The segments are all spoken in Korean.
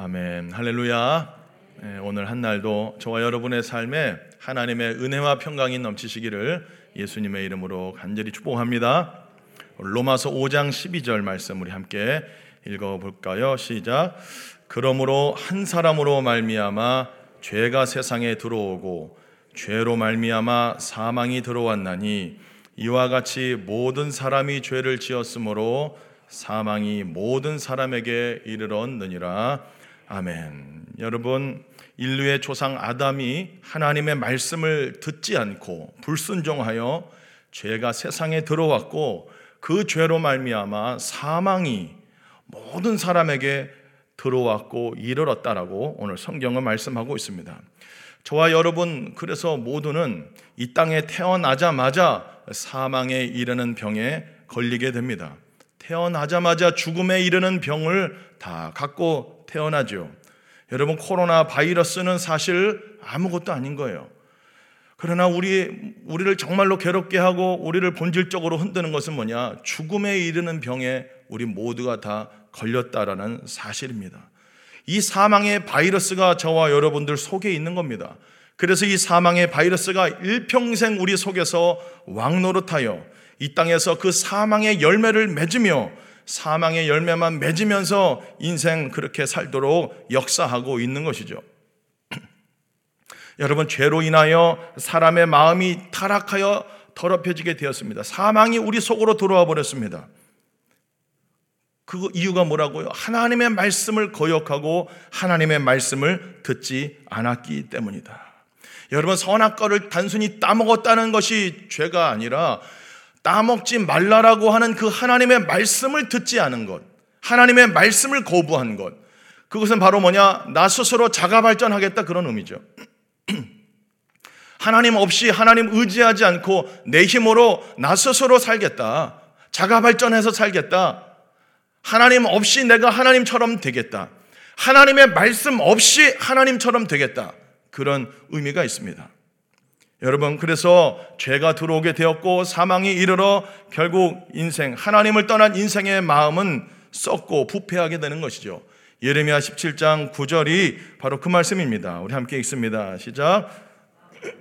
아멘. 할렐루야. 예, 오늘 한 날도 저와 여러분의 삶에 하나님의 은혜와 평강이 넘치시기를 예수님의 이름으로 간절히 축복합니다. 로마서 5장 12절 말씀 우리 함께 읽어 볼까요? 시작. 그러므로 한 사람으로 말미암아 죄가 세상에 들어오고 죄로 말미암아 사망이 들어왔나니 이와 같이 모든 사람이 죄를 지었으므로 사망이 모든 사람에게 이르렀느니라. 아멘. 여러분, 인류의 조상 아담이 하나님의 말씀을 듣지 않고 불순종하여 죄가 세상에 들어왔고 그 죄로 말미암아 사망이 모든 사람에게 들어왔고 이르렀다라고 오늘 성경은 말씀하고 있습니다. 저와 여러분 그래서 모두는 이 땅에 태어나자마자 사망에 이르는 병에 걸리게 됩니다. 태어나자마자 죽음에 이르는 병을 다 갖고 태어나죠. 여러분 코로나 바이러스는 사실 아무것도 아닌 거예요. 그러나 우리 우리를 정말로 괴롭게 하고 우리를 본질적으로 흔드는 것은 뭐냐? 죽음에 이르는 병에 우리 모두가 다 걸렸다라는 사실입니다. 이 사망의 바이러스가 저와 여러분들 속에 있는 겁니다. 그래서 이 사망의 바이러스가 일평생 우리 속에서 왕노릇하여 이 땅에서 그 사망의 열매를 맺으며 사망의 열매만 맺으면서 인생 그렇게 살도록 역사하고 있는 것이죠. 여러분, 죄로 인하여 사람의 마음이 타락하여 더럽혀지게 되었습니다. 사망이 우리 속으로 들어와 버렸습니다. 그 이유가 뭐라고요? 하나님의 말씀을 거역하고 하나님의 말씀을 듣지 않았기 때문이다. 여러분, 선악과를 단순히 따먹었다는 것이 죄가 아니라 따먹지 말라라고 하는 그 하나님의 말씀을 듣지 않은 것, 하나님의 말씀을 거부한 것, 그것은 바로 뭐냐? 나 스스로 자가 발전하겠다 그런 의미죠. 하나님 없이 하나님 의지하지 않고 내 힘으로 나 스스로 살겠다. 자가 발전해서 살겠다. 하나님 없이 내가 하나님처럼 되겠다. 하나님의 말씀 없이 하나님처럼 되겠다. 그런 의미가 있습니다. 여러분, 그래서 죄가 들어오게 되었고 사망이 이르러 결국 인생, 하나님을 떠난 인생의 마음은 썩고 부패하게 되는 것이죠. 예레미야 17장 9절이 바로 그 말씀입니다. 우리 함께 읽습니다. 시작.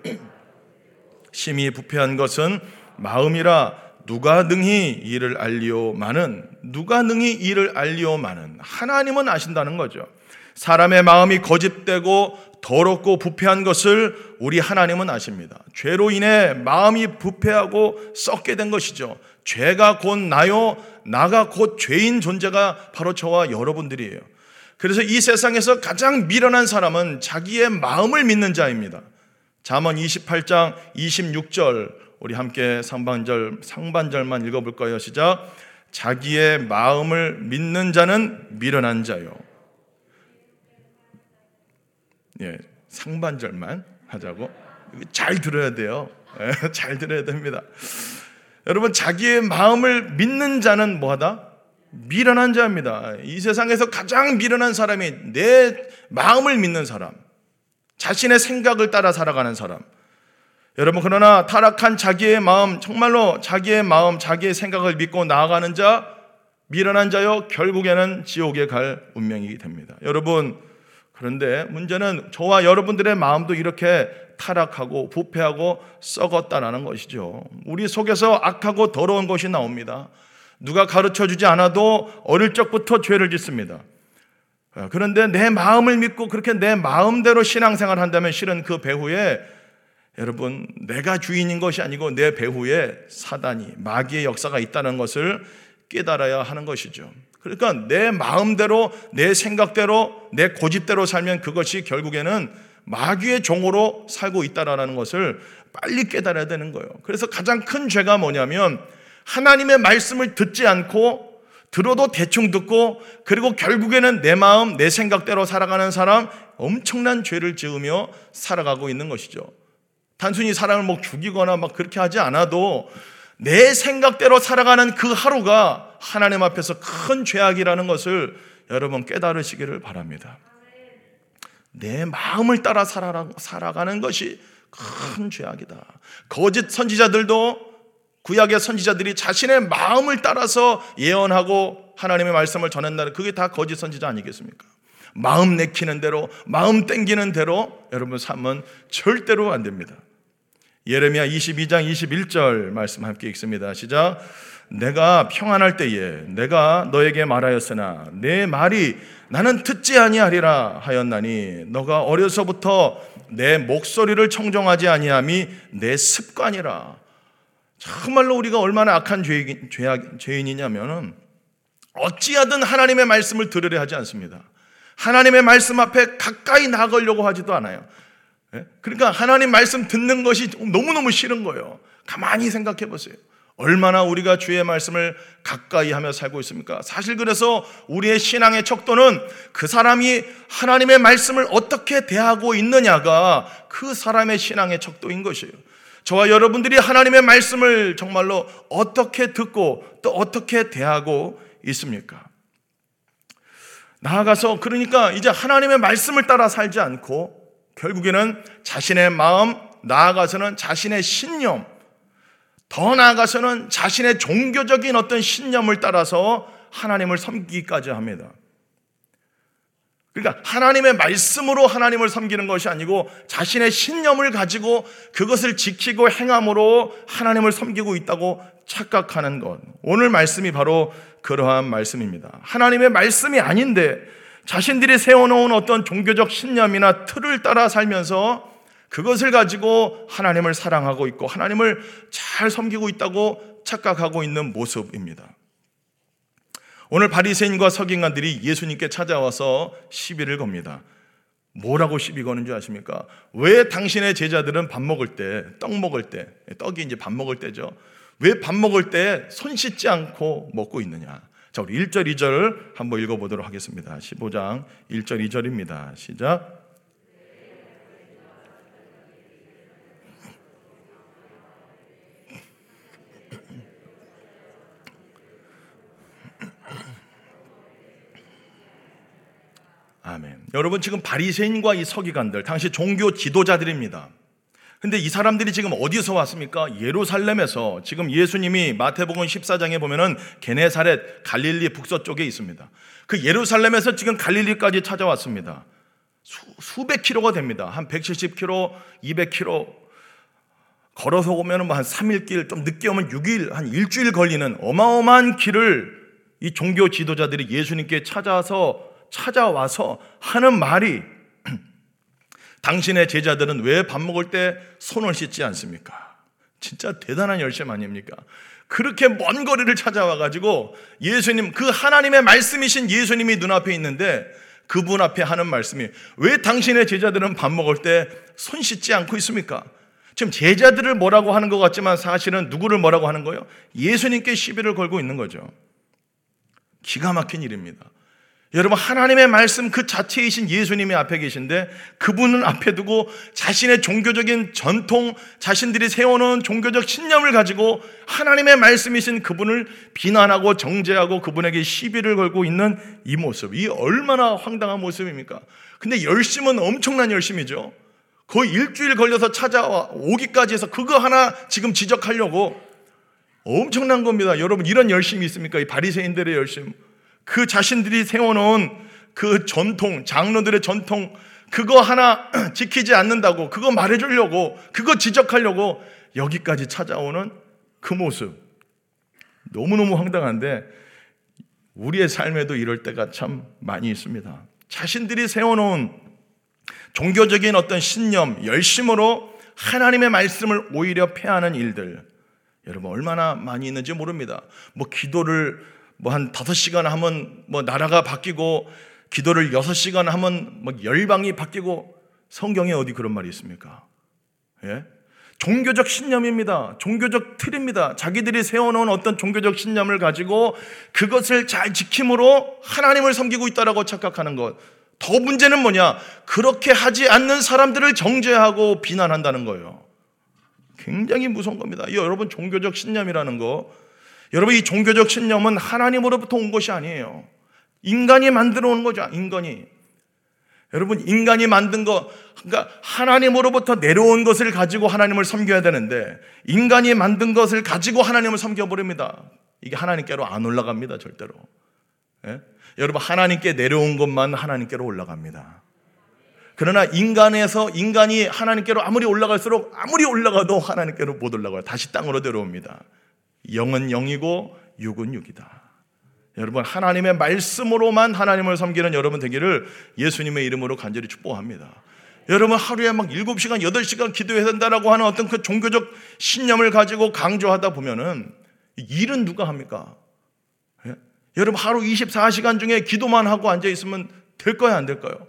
심히 부패한 것은 마음이라 누가 능히 이를 알리오 마는 누가 능히 이를 알리오 마는 하나님은 아신다는 거죠. 사람의 마음이 거짓되고 더럽고 부패한 것을 우리 하나님은 아십니다. 죄로 인해 마음이 부패하고 썩게 된 것이죠. 죄가 곧 나요, 나가 곧 죄인 존재가 바로 저와 여러분들이에요. 그래서 이 세상에서 가장 미련한 사람은 자기의 마음을 믿는 자입니다. 잠언 28장 26절 우리 함께 상반절 상반절만 읽어 볼까요? 시작. 자기의 마음을 믿는 자는 미련한 자요. 예, 상반절만 하자고. 잘 들어야 돼요. 예, 잘 들어야 됩니다. 여러분, 자기의 마음을 믿는 자는 뭐하다? 미련한 자입니다. 이 세상에서 가장 미련한 사람이 내 마음을 믿는 사람, 자신의 생각을 따라 살아가는 사람. 여러분, 그러나 타락한 자기의 마음, 정말로 자기의 마음, 자기의 생각을 믿고 나아가는 자, 미련한 자요, 결국에는 지옥에 갈 운명이 됩니다. 여러분, 그런데 문제는 저와 여러분들의 마음도 이렇게 타락하고 부패하고 썩었다라는 것이죠. 우리 속에서 악하고 더러운 것이 나옵니다. 누가 가르쳐 주지 않아도 어릴 적부터 죄를 짓습니다. 그런데 내 마음을 믿고 그렇게 내 마음대로 신앙생활 한다면 실은 그 배후에 여러분 내가 주인인 것이 아니고 내 배후에 사단이 마귀의 역사가 있다는 것을 깨달아야 하는 것이죠. 그러니까 내 마음대로, 내 생각대로, 내 고집대로 살면 그것이 결국에는 마귀의 종으로 살고 있다라는 것을 빨리 깨달아야 되는 거예요. 그래서 가장 큰 죄가 뭐냐면 하나님의 말씀을 듣지 않고 들어도 대충 듣고 그리고 결국에는 내 마음, 내 생각대로 살아가는 사람 엄청난 죄를 지으며 살아가고 있는 것이죠. 단순히 사람을 뭐 죽이거나 막 그렇게 하지 않아도 내 생각대로 살아가는 그 하루가 하나님 앞에서 큰 죄악이라는 것을 여러분 깨달으시기를 바랍니다. 내 마음을 따라 살아가는 것이 큰 죄악이다. 거짓 선지자들도 구약의 선지자들이 자신의 마음을 따라서 예언하고 하나님의 말씀을 전한다는 그게 다 거짓 선지자 아니겠습니까? 마음 내키는 대로, 마음 땡기는 대로 여러분 삶은 절대로 안 됩니다. 예레미야 22장 21절 말씀 함께 읽습니다. 시작. 내가 평안할 때에 내가 너에게 말하였으나 내 말이 나는 듣지 아니하리라 하였나니 너가 어려서부터 내 목소리를 청정하지 아니함이 내 습관이라. 정말로 우리가 얼마나 악한 죄인, 죄인이냐면은 어찌하든 하나님의 말씀을 들으려 하지 않습니다. 하나님의 말씀 앞에 가까이 나가려고 하지도 않아요. 예? 그러니까 하나님 말씀 듣는 것이 너무너무 싫은 거예요. 가만히 생각해 보세요. 얼마나 우리가 주의 말씀을 가까이 하며 살고 있습니까? 사실 그래서 우리의 신앙의 척도는 그 사람이 하나님의 말씀을 어떻게 대하고 있느냐가 그 사람의 신앙의 척도인 것이에요. 저와 여러분들이 하나님의 말씀을 정말로 어떻게 듣고 또 어떻게 대하고 있습니까? 나아가서 그러니까 이제 하나님의 말씀을 따라 살지 않고 결국에는 자신의 마음, 나아가서는 자신의 신념, 더 나아가서는 자신의 종교적인 어떤 신념을 따라서 하나님을 섬기기까지 합니다. 그러니까 하나님의 말씀으로 하나님을 섬기는 것이 아니고 자신의 신념을 가지고 그것을 지키고 행함으로 하나님을 섬기고 있다고 착각하는 것. 오늘 말씀이 바로 그러한 말씀입니다. 하나님의 말씀이 아닌데 자신들이 세워놓은 어떤 종교적 신념이나 틀을 따라 살면서 그것을 가지고 하나님을 사랑하고 있고 하나님을 잘 섬기고 있다고 착각하고 있는 모습입니다. 오늘 바리새인과 서기관들이 예수님께 찾아와서 시비를 겁니다. 뭐라고 시비 거는 줄 아십니까? 왜 당신의 제자들은 밥 먹을 때, 떡 먹을 때, 떡이 이제 밥 먹을 때죠. 왜 밥 먹을 때 손 씻지 않고 먹고 있느냐? 자, 우리 1절, 2절 한번 읽어보도록 하겠습니다. 15장 1절, 2절입니다. 시작. 아멘. 여러분 지금 바리새인과 이 서기관들 당시 종교 지도자들입니다. 근데 이 사람들이 지금 어디서 왔습니까? 예루살렘에서 지금 예수님이 마태복음 14장에 보면은 게네사렛 갈릴리 북서쪽에 있습니다. 그 예루살렘에서 지금 갈릴리까지 찾아왔습니다. 수, 백 킬로가 됩니다. 한 170킬로, 200킬로 걸어서 오면 뭐한 3일 길, 좀 늦게 오면 6일, 한 일주일 걸리는 어마어마한 길을 이 종교 지도자들이 예수님께 찾아서 찾아와서 하는 말이 당신의 제자들은 왜 밥 먹을 때 손을 씻지 않습니까? 진짜 대단한 열심 아닙니까? 그렇게 먼 거리를 찾아와 가지고 예수님 그 하나님의 말씀이신 예수님이 눈앞에 있는데 그분 앞에 하는 말씀이 왜 당신의 제자들은 밥 먹을 때 손 씻지 않고 있습니까? 지금 제자들을 뭐라고 하는 것 같지만 사실은 누구를 뭐라고 하는 거예요? 예수님께 시비를 걸고 있는 거죠. 기가 막힌 일입니다. 여러분 하나님의 말씀 그 자체이신 예수님이 앞에 계신데 그분은 앞에 두고 자신의 종교적인 전통, 자신들이 세워놓은 종교적 신념을 가지고 하나님의 말씀이신 그분을 비난하고 정죄하고 그분에게 시비를 걸고 있는 이 모습, 이 얼마나 황당한 모습입니까? 근데 열심은 엄청난 열심이죠. 거의 일주일 걸려서 찾아와 오기까지 해서 그거 하나 지금 지적하려고 엄청난 겁니다. 여러분 이런 열심이 있습니까? 이 바리새인들의 열심. 그 자신들이 세워놓은 그 전통, 장로들의 전통, 그거 하나 지키지 않는다고, 그거 말해주려고, 그거 지적하려고 여기까지 찾아오는 그 모습. 너무너무 황당한데, 우리의 삶에도 이럴 때가 참 많이 있습니다. 자신들이 세워놓은 종교적인 어떤 신념, 열심으로 하나님의 말씀을 오히려 폐하는 일들. 여러분, 얼마나 많이 있는지 모릅니다. 뭐, 기도를 뭐한 다섯 시간 하면 뭐 나라가 바뀌고 기도를 여섯 시간 하면 뭐 열방이 바뀌고 성경에 어디 그런 말이 있습니까? 예? 종교적 신념입니다. 종교적 틀입니다. 자기들이 세워놓은 어떤 종교적 신념을 가지고 그것을 잘 지킴으로 하나님을 섬기고 있다라고 착각하는 것. 더 문제는 뭐냐? 그렇게 하지 않는 사람들을 정죄하고 비난한다는 거예요. 굉장히 무서운 겁니다. 여러분 종교적 신념이라는 거 여러분 이 종교적 신념은 하나님으로부터 온 것이 아니에요. 인간이 만들어 온 거죠. 인간이. 여러분 인간이 만든 거 그러니까 하나님으로부터 내려온 것을 가지고 하나님을 섬겨야 되는데 인간이 만든 것을 가지고 하나님을 섬겨 버립니다. 이게 하나님께로 안 올라갑니다, 절대로. 예? 여러분 하나님께 내려온 것만 하나님께로 올라갑니다. 그러나 인간에서 인간이 하나님께로 아무리 올라갈수록 아무리 올라가도 하나님께로 못 올라가요. 다시 땅으로 내려옵니다. 영은 영이고 육은 육이다. 여러분 하나님의 말씀으로만 하나님을 섬기는 여러분 되기를 예수님의 이름으로 간절히 축복합니다. 여러분 하루에 막 7시간, 8시간 기도해야 된다라고 하는 어떤 그 종교적 신념을 가지고 강조하다 보면은 일은 누가 합니까? 예? 여러분 하루 24시간 중에 기도만 하고 앉아 있으면 될까요, 안 될까요?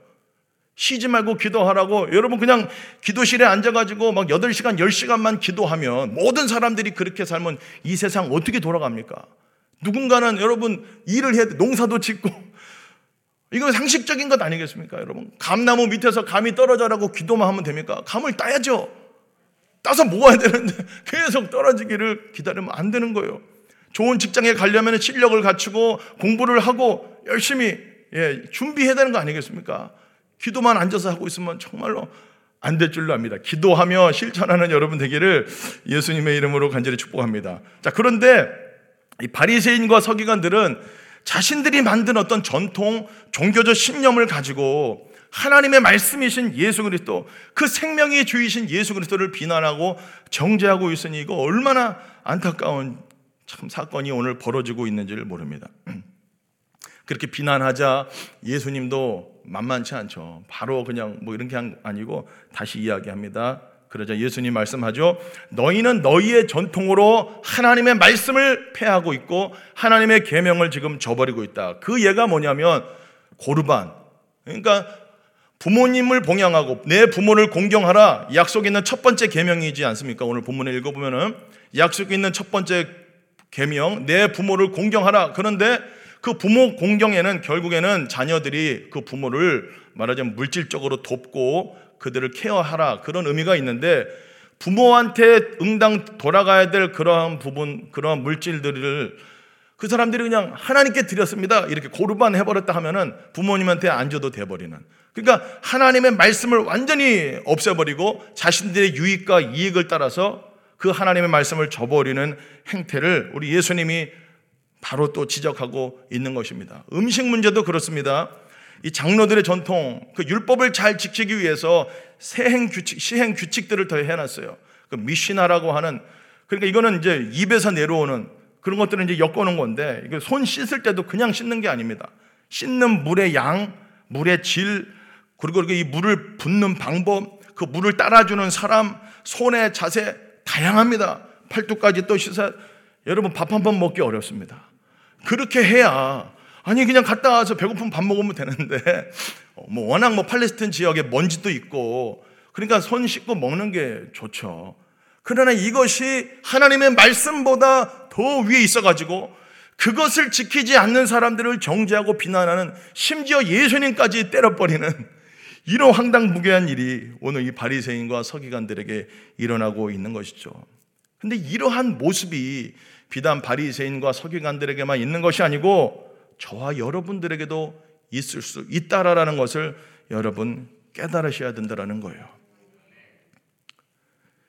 쉬지 말고 기도하라고 여러분 그냥 기도실에 앉아가지고 막 8시간, 10시간만 기도하면 모든 사람들이 그렇게 살면 이 세상 어떻게 돌아갑니까? 누군가는 여러분 일을 해야 돼. 농사도 짓고 이거 상식적인 것 아니겠습니까, 여러분? 감나무 밑에서 감이 떨어져라고 기도만 하면 됩니까? 감을 따야죠. 따서 모아야 되는데 계속 떨어지기를 기다리면 안 되는 거예요. 좋은 직장에 가려면 실력을 갖추고 공부를 하고 열심히 예, 준비해야 되는 거 아니겠습니까? 기도만 앉아서 하고 있으면 정말로 안 될 줄로 압니다. 기도하며 실천하는 여러분 되기를 예수님의 이름으로 간절히 축복합니다. 자, 그런데 이 바리새인과 서기관들은 자신들이 만든 어떤 전통 종교적 신념을 가지고 하나님의 말씀이신 예수 그리스도 그 생명의 주이신 예수 그리스도를 비난하고 정죄하고 있으니 이거 얼마나 안타까운 참 사건이 오늘 벌어지고 있는지를 모릅니다. 그렇게 비난하자 예수님도 만만치 않죠. 바로 그냥 뭐 이런 게 아니고 다시 이야기합니다. 그러자 예수님 말씀하죠. 너희는 너희의 전통으로 하나님의 말씀을 폐하고 있고 하나님의 계명을 지금 저버리고 있다. 그 예가 뭐냐면 고르반. 그러니까 부모님을 봉양하고 내 부모를 공경하라. 약속 있는 첫 번째 계명이지 않습니까? 오늘 본문에 읽어 보면은 약속 있는 첫 번째 계명 내 부모를 공경하라. 그런데 그 부모 공경에는 결국에는 자녀들이 그 부모를 말하자면 물질적으로 돕고 그들을 케어하라 그런 의미가 있는데 부모한테 응당 돌아가야 될 그러한 부분, 그러한 물질들을 그 사람들이 그냥 하나님께 드렸습니다. 이렇게 고르반 해버렸다 하면은 부모님한테 안 줘도 돼버리는. 그러니까 하나님의 말씀을 완전히 없애버리고 자신들의 유익과 이익을 따라서 그 하나님의 말씀을 저버리는 행태를 우리 예수님이 바로 또 지적하고 있는 것입니다. 음식 문제도 그렇습니다. 이 장로들의 전통, 그 율법을 잘 지키기 위해서 세행 규칙, 시행 규칙들을 더 해놨어요. 그 미시나라고 하는, 그러니까 이거는 이제 입에서 내려오는 그런 것들은 이제 엮어놓은 건데, 이거 손 씻을 때도 그냥 씻는 게 아닙니다. 씻는 물의 양, 물의 질, 그리고 이 물을 붓는 방법, 그 물을 따라주는 사람, 손의 자세, 다양합니다. 팔뚝까지 또 씻어, 여러분 밥 한 번 먹기 어렵습니다. 그렇게 해야 아니 그냥 갔다 와서 배고프면 밥 먹으면 되는데 어, 뭐 워낙 뭐 팔레스틴 지역에 먼지도 있고 그러니까 손 씻고 먹는 게 좋죠. 그러나 이것이 하나님의 말씀보다 더 위에 있어 가지고 그것을 지키지 않는 사람들을 정죄하고 비난하는 심지어 예수님까지 때려버리는 이런 황당무계한 일이 오늘 이 바리새인과 서기관들에게 일어나고 있는 것이죠. 근데 이러한 모습이 비단 바리새인과 서기관들에게만 있는 것이 아니고 저와 여러분들에게도 있을 수 있다라는 것을 여러분 깨달으셔야 된다는 거예요.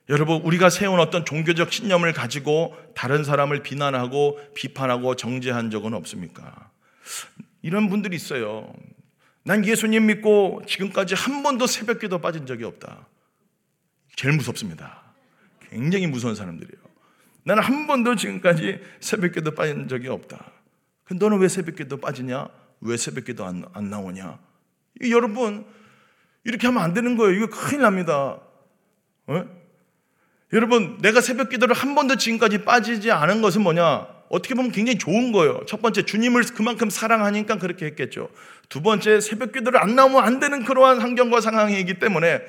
여러분, 우리가 세운 어떤 종교적 신념을 가지고 다른 사람을 비난하고 비판하고 정죄한 적은 없습니까? 이런 분들이 있어요. 난 예수님 믿고 지금까지 한 번도 새벽 기도 빠진 적이 없다. 제일 무섭습니다. 굉장히 무서운 사람들이에요. 나는 한 번도 지금까지 새벽 기도 빠진 적이 없다. 너는 왜 새벽 기도 빠지냐? 왜 새벽 기도 안, 안 나오냐? 여러분 이렇게 하면 안 되는 거예요. 이거 큰일 납니다. 어? 여러분 내가 새벽 기도를 한 번도 지금까지 빠지지 않은 것은 뭐냐? 어떻게 보면 굉장히 좋은 거예요. 첫 번째 주님을 그만큼 사랑하니까 그렇게 했겠죠. 두 번째 새벽 기도를 안 나오면 안 되는 그러한 환경과 상황이기 때문에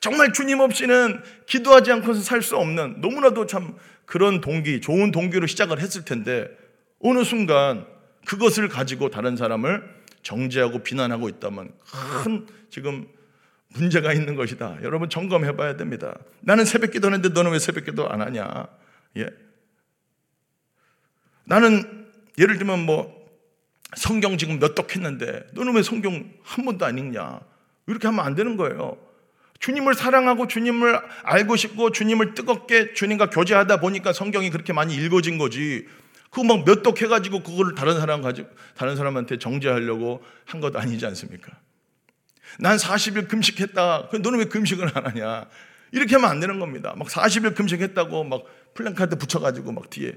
정말 주님 없이는 기도하지 않고서 살 수 없는 너무나도 참 그런 동기, 좋은 동기로 시작을 했을 텐데 어느 순간 그것을 가지고 다른 사람을 정죄하고 비난하고 있다면 큰 지금 문제가 있는 것이다. 여러분 점검해 봐야 됩니다. 나는 새벽 기도하는데 너는 왜 새벽 기도 안 하냐? 예. 나는 예를 들면 뭐 성경 지금 몇 독 했는데 너는 왜 성경 한 번도 안 읽냐? 이렇게 하면 안 되는 거예요. 주님을 사랑하고 주님을 알고 싶고 주님을 뜨겁게 주님과 교제하다 보니까 성경이 그렇게 많이 읽어진 거지. 그거 막 몇 독 해가지고 그거를 다른 사람 가지고 다른 사람한테 정죄하려고 한 것 아니지 않습니까? 난 40일 금식했다. 너는 왜 금식을 안 하냐? 이렇게 하면 안 되는 겁니다. 막 40일 금식했다고 막 플랜카드 붙여가지고 막 뒤에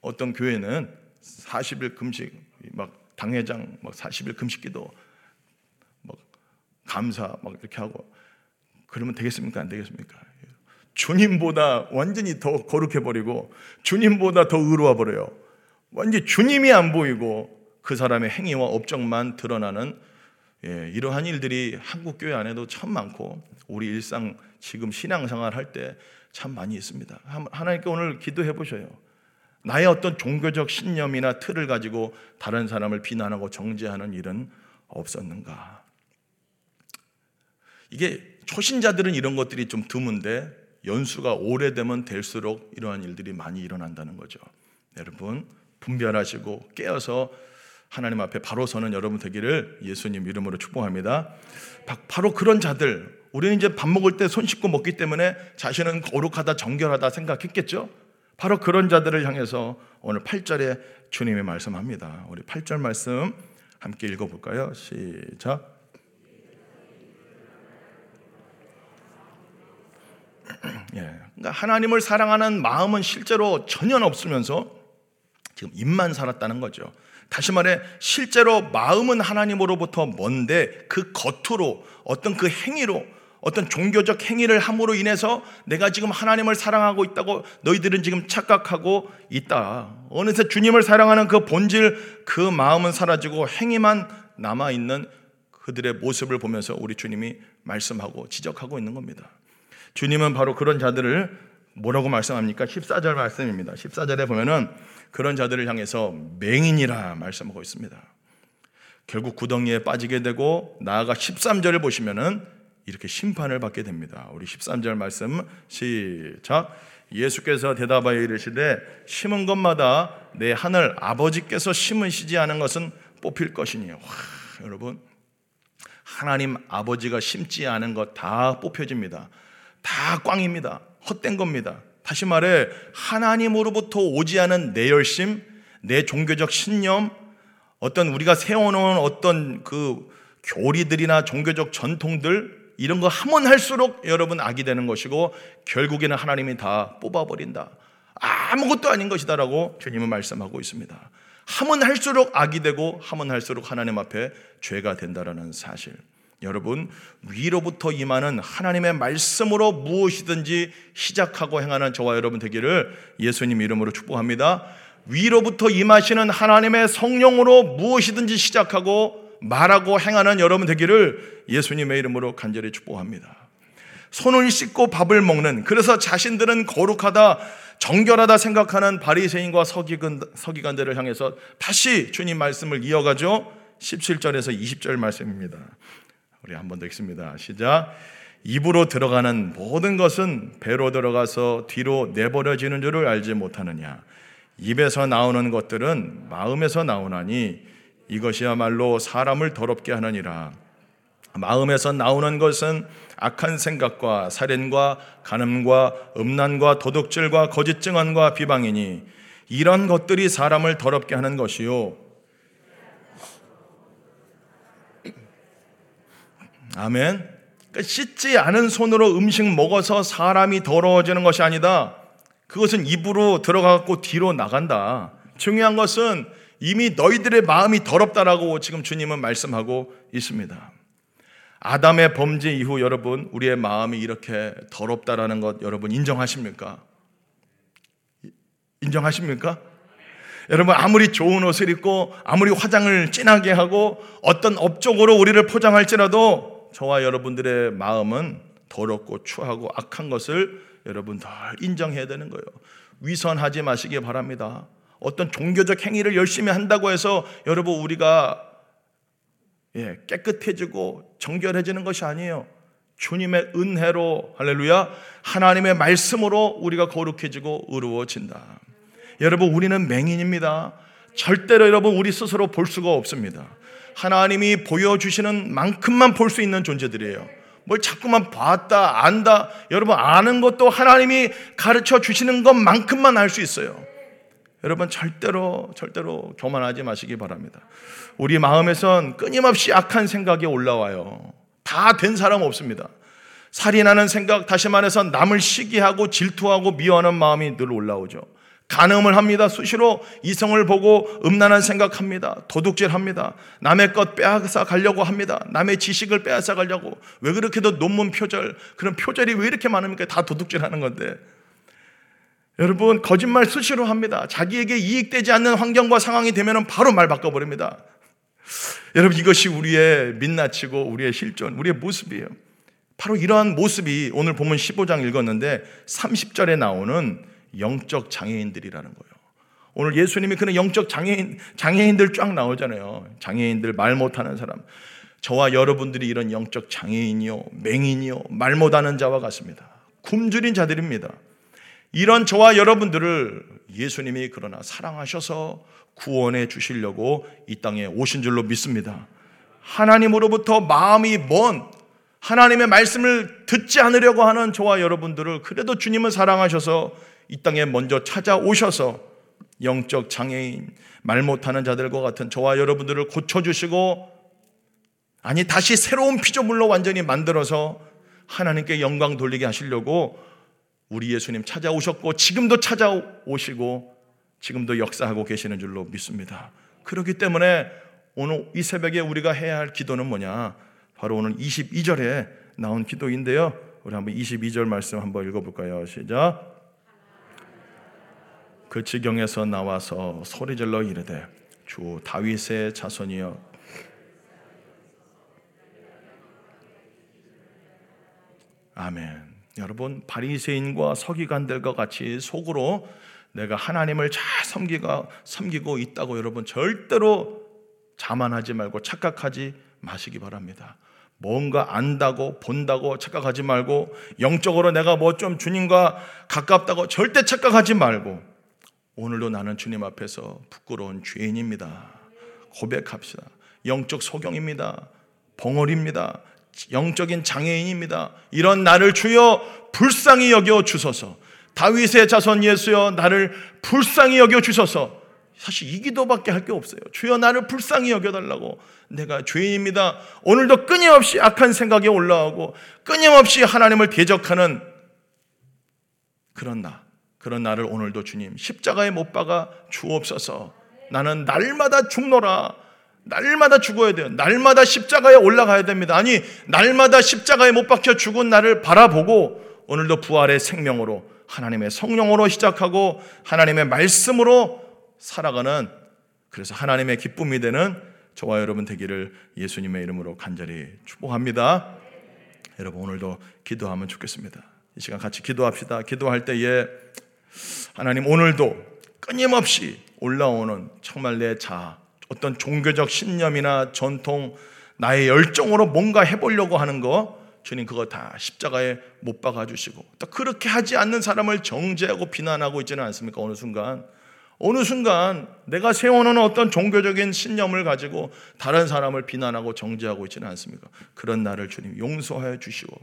어떤 교회는 40일 금식 막 당회장 막 40일 금식기도 막 감사 막 이렇게 하고 그러면 되겠습니까? 안 되겠습니까? 주님보다 완전히 더 거룩해 버리고 주님보다 더 의로워 버려요. 완전 주님이 안 보이고 그 사람의 행위와 업적만 드러나는 예, 이러한 일들이 한국 교회 안에도 참 많고 우리 일상 지금 신앙생활 할 때 참 많이 있습니다. 하나님께 오늘 기도해 보셔요. 나의 어떤 종교적 신념이나 틀을 가지고 다른 사람을 비난하고 정죄하는 일은 없었는가? 이게 초신자들은 이런 것들이 좀 드문데 연수가 오래되면 될수록 이러한 일들이 많이 일어난다는 거죠. 여러분 분별하시고 깨어서 하나님 앞에 바로 서는 여러분 되기를 예수님 이름으로 축복합니다. 바로 그런 자들 우리는 이제 밥 먹을 때 손 씻고 먹기 때문에 자신은 거룩하다 정결하다 생각했겠죠. 바로 그런 자들을 향해서 오늘 8절에 주님의 말씀합니다. 우리 8절 말씀 함께 읽어볼까요? 시작. 예, 그러니까 하나님을 사랑하는 마음은 실제로 전혀 없으면서 지금 입만 살았다는 거죠. 다시 말해 실제로 마음은 하나님으로부터 먼데 그 겉으로 어떤 그 행위로 어떤 종교적 행위를 함으로 인해서 내가 지금 하나님을 사랑하고 있다고 너희들은 지금 착각하고 있다. 어느새 주님을 사랑하는 그 본질 그 마음은 사라지고 행위만 남아 있는 그들의 모습을 보면서 우리 주님이 말씀하고 지적하고 있는 겁니다. 주님은 바로 그런 자들을 뭐라고 말씀합니까? 14절 말씀입니다. 14절에 보면은 그런 자들을 향해서 맹인이라 말씀하고 있습니다. 결국 구덩이에 빠지게 되고 나아가 13절을 보시면은 이렇게 심판을 받게 됩니다. 우리 13절 말씀 시작. 예수께서 대답하여 이르시되 심은 것마다 내 하늘 아버지께서 심으시지 않은 것은 뽑힐 것이니. 와, 여러분 하나님 아버지가 심지 않은 것 다 뽑혀집니다. 다 꽝입니다. 헛된 겁니다. 다시 말해 하나님으로부터 오지 않은 내 열심, 내 종교적 신념, 어떤 우리가 세워놓은 어떤 그 교리들이나 종교적 전통들 이런 거 하면 할수록 여러분 악이 되는 것이고 결국에는 하나님이 다 뽑아버린다. 아무것도 아닌 것이다라고 주님은 말씀하고 있습니다. 하면 할수록 악이 되고 하면 할수록 하나님 앞에 죄가 된다라는 사실. 여러분 위로부터 임하는 하나님의 말씀으로 무엇이든지 시작하고 행하는 저와 여러분 되기를 예수님 이름으로 축복합니다. 위로부터 임하시는 하나님의 성령으로 무엇이든지 시작하고 말하고 행하는 여러분 되기를 예수님의 이름으로 간절히 축복합니다. 손을 씻고 밥을 먹는 그래서 자신들은 거룩하다 정결하다 생각하는 바리새인과 서기관, 서기관들을 향해서 다시 주님 말씀을 이어가죠. 17절에서 20절 말씀입니다. 우리 한 번 더 읽습니다. 시작. 입으로 들어가는 모든 것은 배로 들어가서 뒤로 내버려지는 줄을 알지 못하느냐. 입에서 나오는 것들은 마음에서 나오나니 이것이야말로 사람을 더럽게 하느니라. 마음에서 나오는 것은 악한 생각과 살인과 간음과 음란과 도둑질과 거짓 증언과 비방이니 이런 것들이 사람을 더럽게 하는 것이요 아멘. 그러니까 씻지 않은 손으로 음식 먹어서 사람이 더러워지는 것이 아니다. 그것은 입으로 들어가고 뒤로 나간다. 중요한 것은 이미 너희들의 마음이 더럽다라고 지금 주님은 말씀하고 있습니다. 아담의 범죄 이후 여러분 우리의 마음이 이렇게 더럽다라는 것 여러분 인정하십니까? 인정하십니까? 여러분 아무리 좋은 옷을 입고 아무리 화장을 진하게 하고 어떤 업적으로 우리를 포장할지라도 저와 여러분들의 마음은 더럽고 추하고 악한 것을 여러분 더 인정해야 되는 거예요. 위선하지 마시기 바랍니다. 어떤 종교적 행위를 열심히 한다고 해서 여러분 우리가 예, 깨끗해지고 정결해지는 것이 아니에요. 주님의 은혜로 할렐루야 하나님의 말씀으로 우리가 거룩해지고 의로워진다. 여러분 우리는 맹인입니다. 절대로 여러분 우리 스스로 볼 수가 없습니다. 하나님이 보여주시는 만큼만 볼 수 있는 존재들이에요. 뭘 자꾸만 봤다, 안다. 여러분, 아는 것도 하나님이 가르쳐 주시는 것만큼만 알 수 있어요. 여러분 절대로 절대로 교만하지 마시기 바랍니다. 우리 마음에선 끊임없이 악한 생각이 올라와요. 다 된 사람 없습니다. 살인하는 생각, 다시 말해서 남을 시기하고 질투하고 미워하는 마음이 늘 올라오죠. 간음을 합니다. 수시로 이성을 보고 음란한 생각합니다. 도둑질합니다. 남의 것 빼앗아 가려고 합니다. 남의 지식을 빼앗아 가려고. 왜 그렇게도 논문 표절, 그런 표절이 왜 이렇게 많습니까? 다 도둑질하는 건데. 여러분 거짓말 수시로 합니다. 자기에게 이익되지 않는 환경과 상황이 되면 바로 말 바꿔버립니다. 여러분 이것이 우리의 민낯이고 우리의 실존, 우리의 모습이에요. 바로 이러한 모습이 오늘 보면 15장 읽었는데 30절에 나오는 영적 장애인들이라는 거예요. 오늘 예수님이 그런 영적 장애인, 장애인들 쫙 나오잖아요. 장애인들 말 못하는 사람. 저와 여러분들이 이런 영적 장애인이요, 맹인이요, 말 못하는 자와 같습니다. 굶주린 자들입니다. 이런 저와 여러분들을 예수님이 그러나 사랑하셔서 구원해 주시려고 이 땅에 오신 줄로 믿습니다. 하나님으로부터 마음이 먼 하나님의 말씀을 듣지 않으려고 하는 저와 여러분들을 그래도 주님은 사랑하셔서 이 땅에 먼저 찾아오셔서 영적 장애인, 말 못하는 자들과 같은 저와 여러분들을 고쳐주시고 아니 다시 새로운 피조물로 완전히 만들어서 하나님께 영광 돌리게 하시려고 우리 예수님 찾아오셨고 지금도 찾아오시고 지금도 역사하고 계시는 줄로 믿습니다. 그렇기 때문에 오늘 이 새벽에 우리가 해야 할 기도는 뭐냐? 바로 오늘 22절에 나온 기도인데요. 우리 한번 22절 말씀 한번 읽어볼까요? 시작. 그 지경에서 나와서 소리질러 이르되 주 다윗의 자손이여 아멘. 여러분 바리새인과 서기관들과 같이 속으로 내가 하나님을 잘 섬기가 섬기고 있다고 여러분 절대로 자만하지 말고 착각하지 마시기 바랍니다. 뭔가 안다고 본다고 착각하지 말고 영적으로 내가 뭐 좀 주님과 가깝다고 절대 착각하지 말고 오늘도 나는 주님 앞에서 부끄러운 죄인입니다. 고백합시다. 영적 소경입니다. 벙어리입니다. 영적인 장애인입니다. 이런 나를 주여 불쌍히 여겨 주소서. 다윗의 자손 예수여 나를 불쌍히 여겨 주소서. 사실 이 기도밖에 할 게 없어요. 주여 나를 불쌍히 여겨 달라고. 내가 죄인입니다. 오늘도 끊임없이 악한 생각이 올라오고 끊임없이 하나님을 대적하는 그런 나. 그런 나를 오늘도 주님 십자가에 못 박아 주옵소서. 나는 날마다 죽노라. 날마다 죽어야 돼요. 날마다 십자가에 올라가야 됩니다. 아니, 날마다 십자가에 못 박혀 죽은 나를 바라보고 오늘도 부활의 생명으로 하나님의 성령으로 시작하고 하나님의 말씀으로 살아가는 그래서 하나님의 기쁨이 되는 저와 여러분 되기를 예수님의 이름으로 간절히 축복합니다. 여러분 오늘도 기도하면 좋겠습니다. 이 시간 같이 기도합시다. 기도할 때에 하나님 오늘도 끊임없이 올라오는 정말 내 자, 어떤 종교적 신념이나 전통, 나의 열정으로 뭔가 해보려고 하는 거, 주님 그거 다 십자가에 못 박아 주시고, 또 그렇게 하지 않는 사람을 정죄하고 비난하고 있지는 않습니까? 어느 순간. 어느 순간 내가 세워놓은 어떤 종교적인 신념을 가지고 다른 사람을 비난하고 정죄하고 있지는 않습니까? 그런 나를 주님 용서하여 주시고,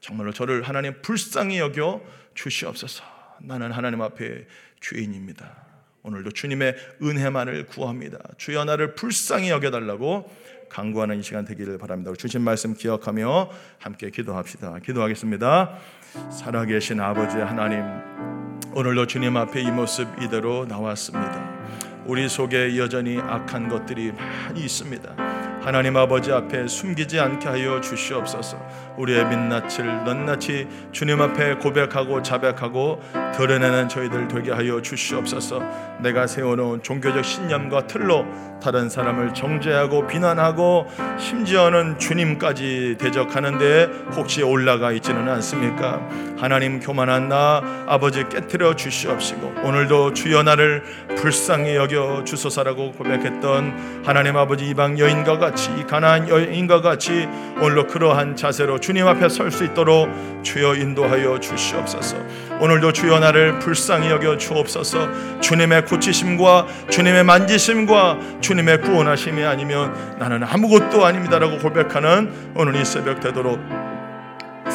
정말로 저를 하나님 불쌍히 여겨 주시옵소서. 나는 하나님 앞에 죄인입니다. 오늘도 주님의 은혜만을 구합니다. 주여 나를 불쌍히 여겨달라고 강구하는 이 시간 되기를 바랍니다. 주신 말씀 기억하며 함께 기도합시다. 기도하겠습니다. 살아계신 아버지 하나님, 오늘도 주님 앞에 이 모습 이대로 나왔습니다. 우리 속에 여전히 악한 것들이 많이 있습니다. 하나님 아버지 앞에 숨기지 않게 하여 주시옵소서. 우리의 민낯을 낱낱이 주님 앞에 고백하고 자백하고 드러내는 저희들 되게 하여 주시옵소서. 내가 세워놓은 종교적 신념과 틀로 다른 사람을 정죄하고 비난하고 심지어는 주님까지 대적하는데 혹시 올라가 있지는 않습니까? 하나님 교만한 나 아버지 깨뜨려 주시옵시고 오늘도 주여 나를 불쌍히 여겨 주소서라고 고백했던 하나님 아버지 이방 여인과 같이 같이 가나안 여인과 같이 오늘도 그러한 자세로 주님 앞에 설 수 있도록 주여 인도하여 주시옵소서. 오늘도 주여 나를 불쌍히 여겨 주옵소서. 주님의 고치심과 주님의 만지심과 주님의 구원하심이 아니면 나는 아무것도 아닙니다라고 고백하는 오늘 이 새벽 되도록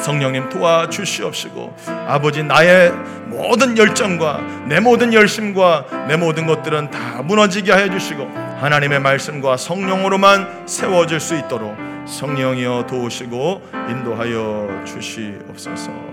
성령님 도와주시옵시고 아버지 나의 모든 열정과 내 모든 열심과 내 모든 것들은 다 무너지게 하여 주시고 하나님의 말씀과 성령으로만 세워질 수 있도록 성령이여 도우시고 인도하여 주시옵소서.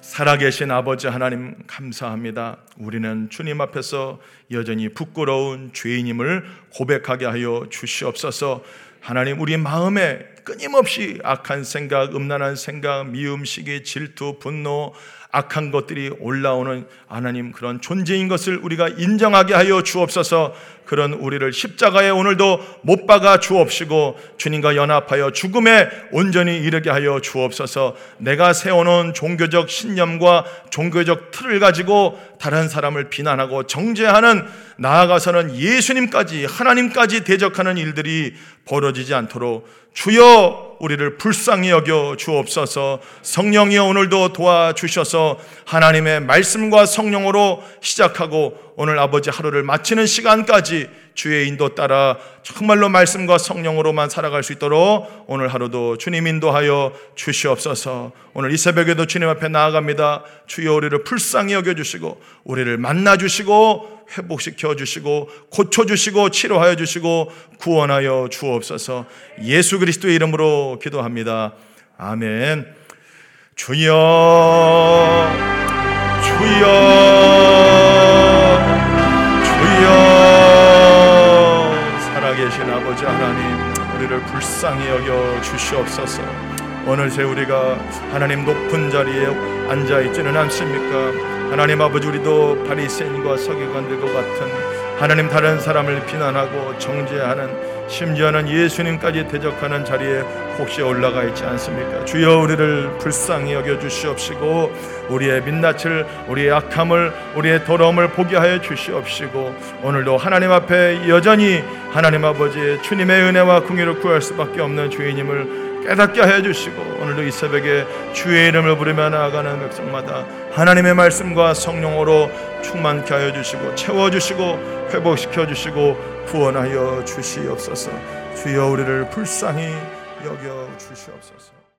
살아계신 아버지 하나님 감사합니다. 우리는 주님 앞에서 여전히 부끄러운 죄인임을 고백하게 하여 주시옵소서. 하나님 우리 마음에 끊임없이 악한 생각, 음란한 생각, 미움, 시기, 질투, 분노, 악한 것들이 올라오는 하나님 그런 존재인 것을 우리가 인정하게 하여 주옵소서 그런 우리를 십자가에 오늘도 못 박아 주옵시고 주님과 연합하여 죽음에 온전히 이르게 하여 주옵소서. 내가 세워놓은 종교적 신념과 종교적 틀을 가지고 다른 사람을 비난하고 정죄하는 나아가서는 예수님까지 하나님까지 대적하는 일들이 벌어지지 않도록 주여 우리를 불쌍히 여겨 주옵소서. 성령이여 오늘도 도와주셔서 하나님의 말씀과 성령으로 시작하고 오늘 아버지 하루를 마치는 시간까지 주의 인도 따라 정말로 말씀과 성령으로만 살아갈 수 있도록 오늘 하루도 주님 인도하여 주시옵소서 오늘 이 새벽에도 주님 앞에 나아갑니다 주여 우리를 불쌍히 여겨 주시고 우리를 만나 주시고 회복시켜 주시고 고쳐 주시고 치료하여 주시고 구원하여 주옵소서. 예수 그리스도의 이름으로 기도합니다. 아멘. 주여 주여 아버지 하나님 우리를 불쌍히 여겨 주시옵소서. 오늘 우리가 하나님 높은 자리에 앉아 있지는 않습니까? 하나님 아버지 우리도 바리새인과 서기관들과 같은 하나님 다른 사람을 비난하고 정죄하는 심지어는 예수님까지 대적하는 자리에 혹시 올라가 있지 않습니까? 주여 우리를 불쌍히 여겨 주시옵시고 우리의 민낯을 우리의 악함을 우리의 더러움을 보게 하여 주시옵시고 오늘도 하나님 앞에 여전히 하나님 아버지의 주님의 은혜와 궁유를 구할 수밖에 없는 주인님을 깨닫게 하여 주시고 오늘도 이 새벽에 주의 이름을 부르며 나아가는 백성마다 하나님의 말씀과 성령으로 충만케 하여 주시고 채워 주시고 회복시켜 주시고 구원하여 주시옵소서. 주여 우리를 불쌍히 여겨 주시옵소서.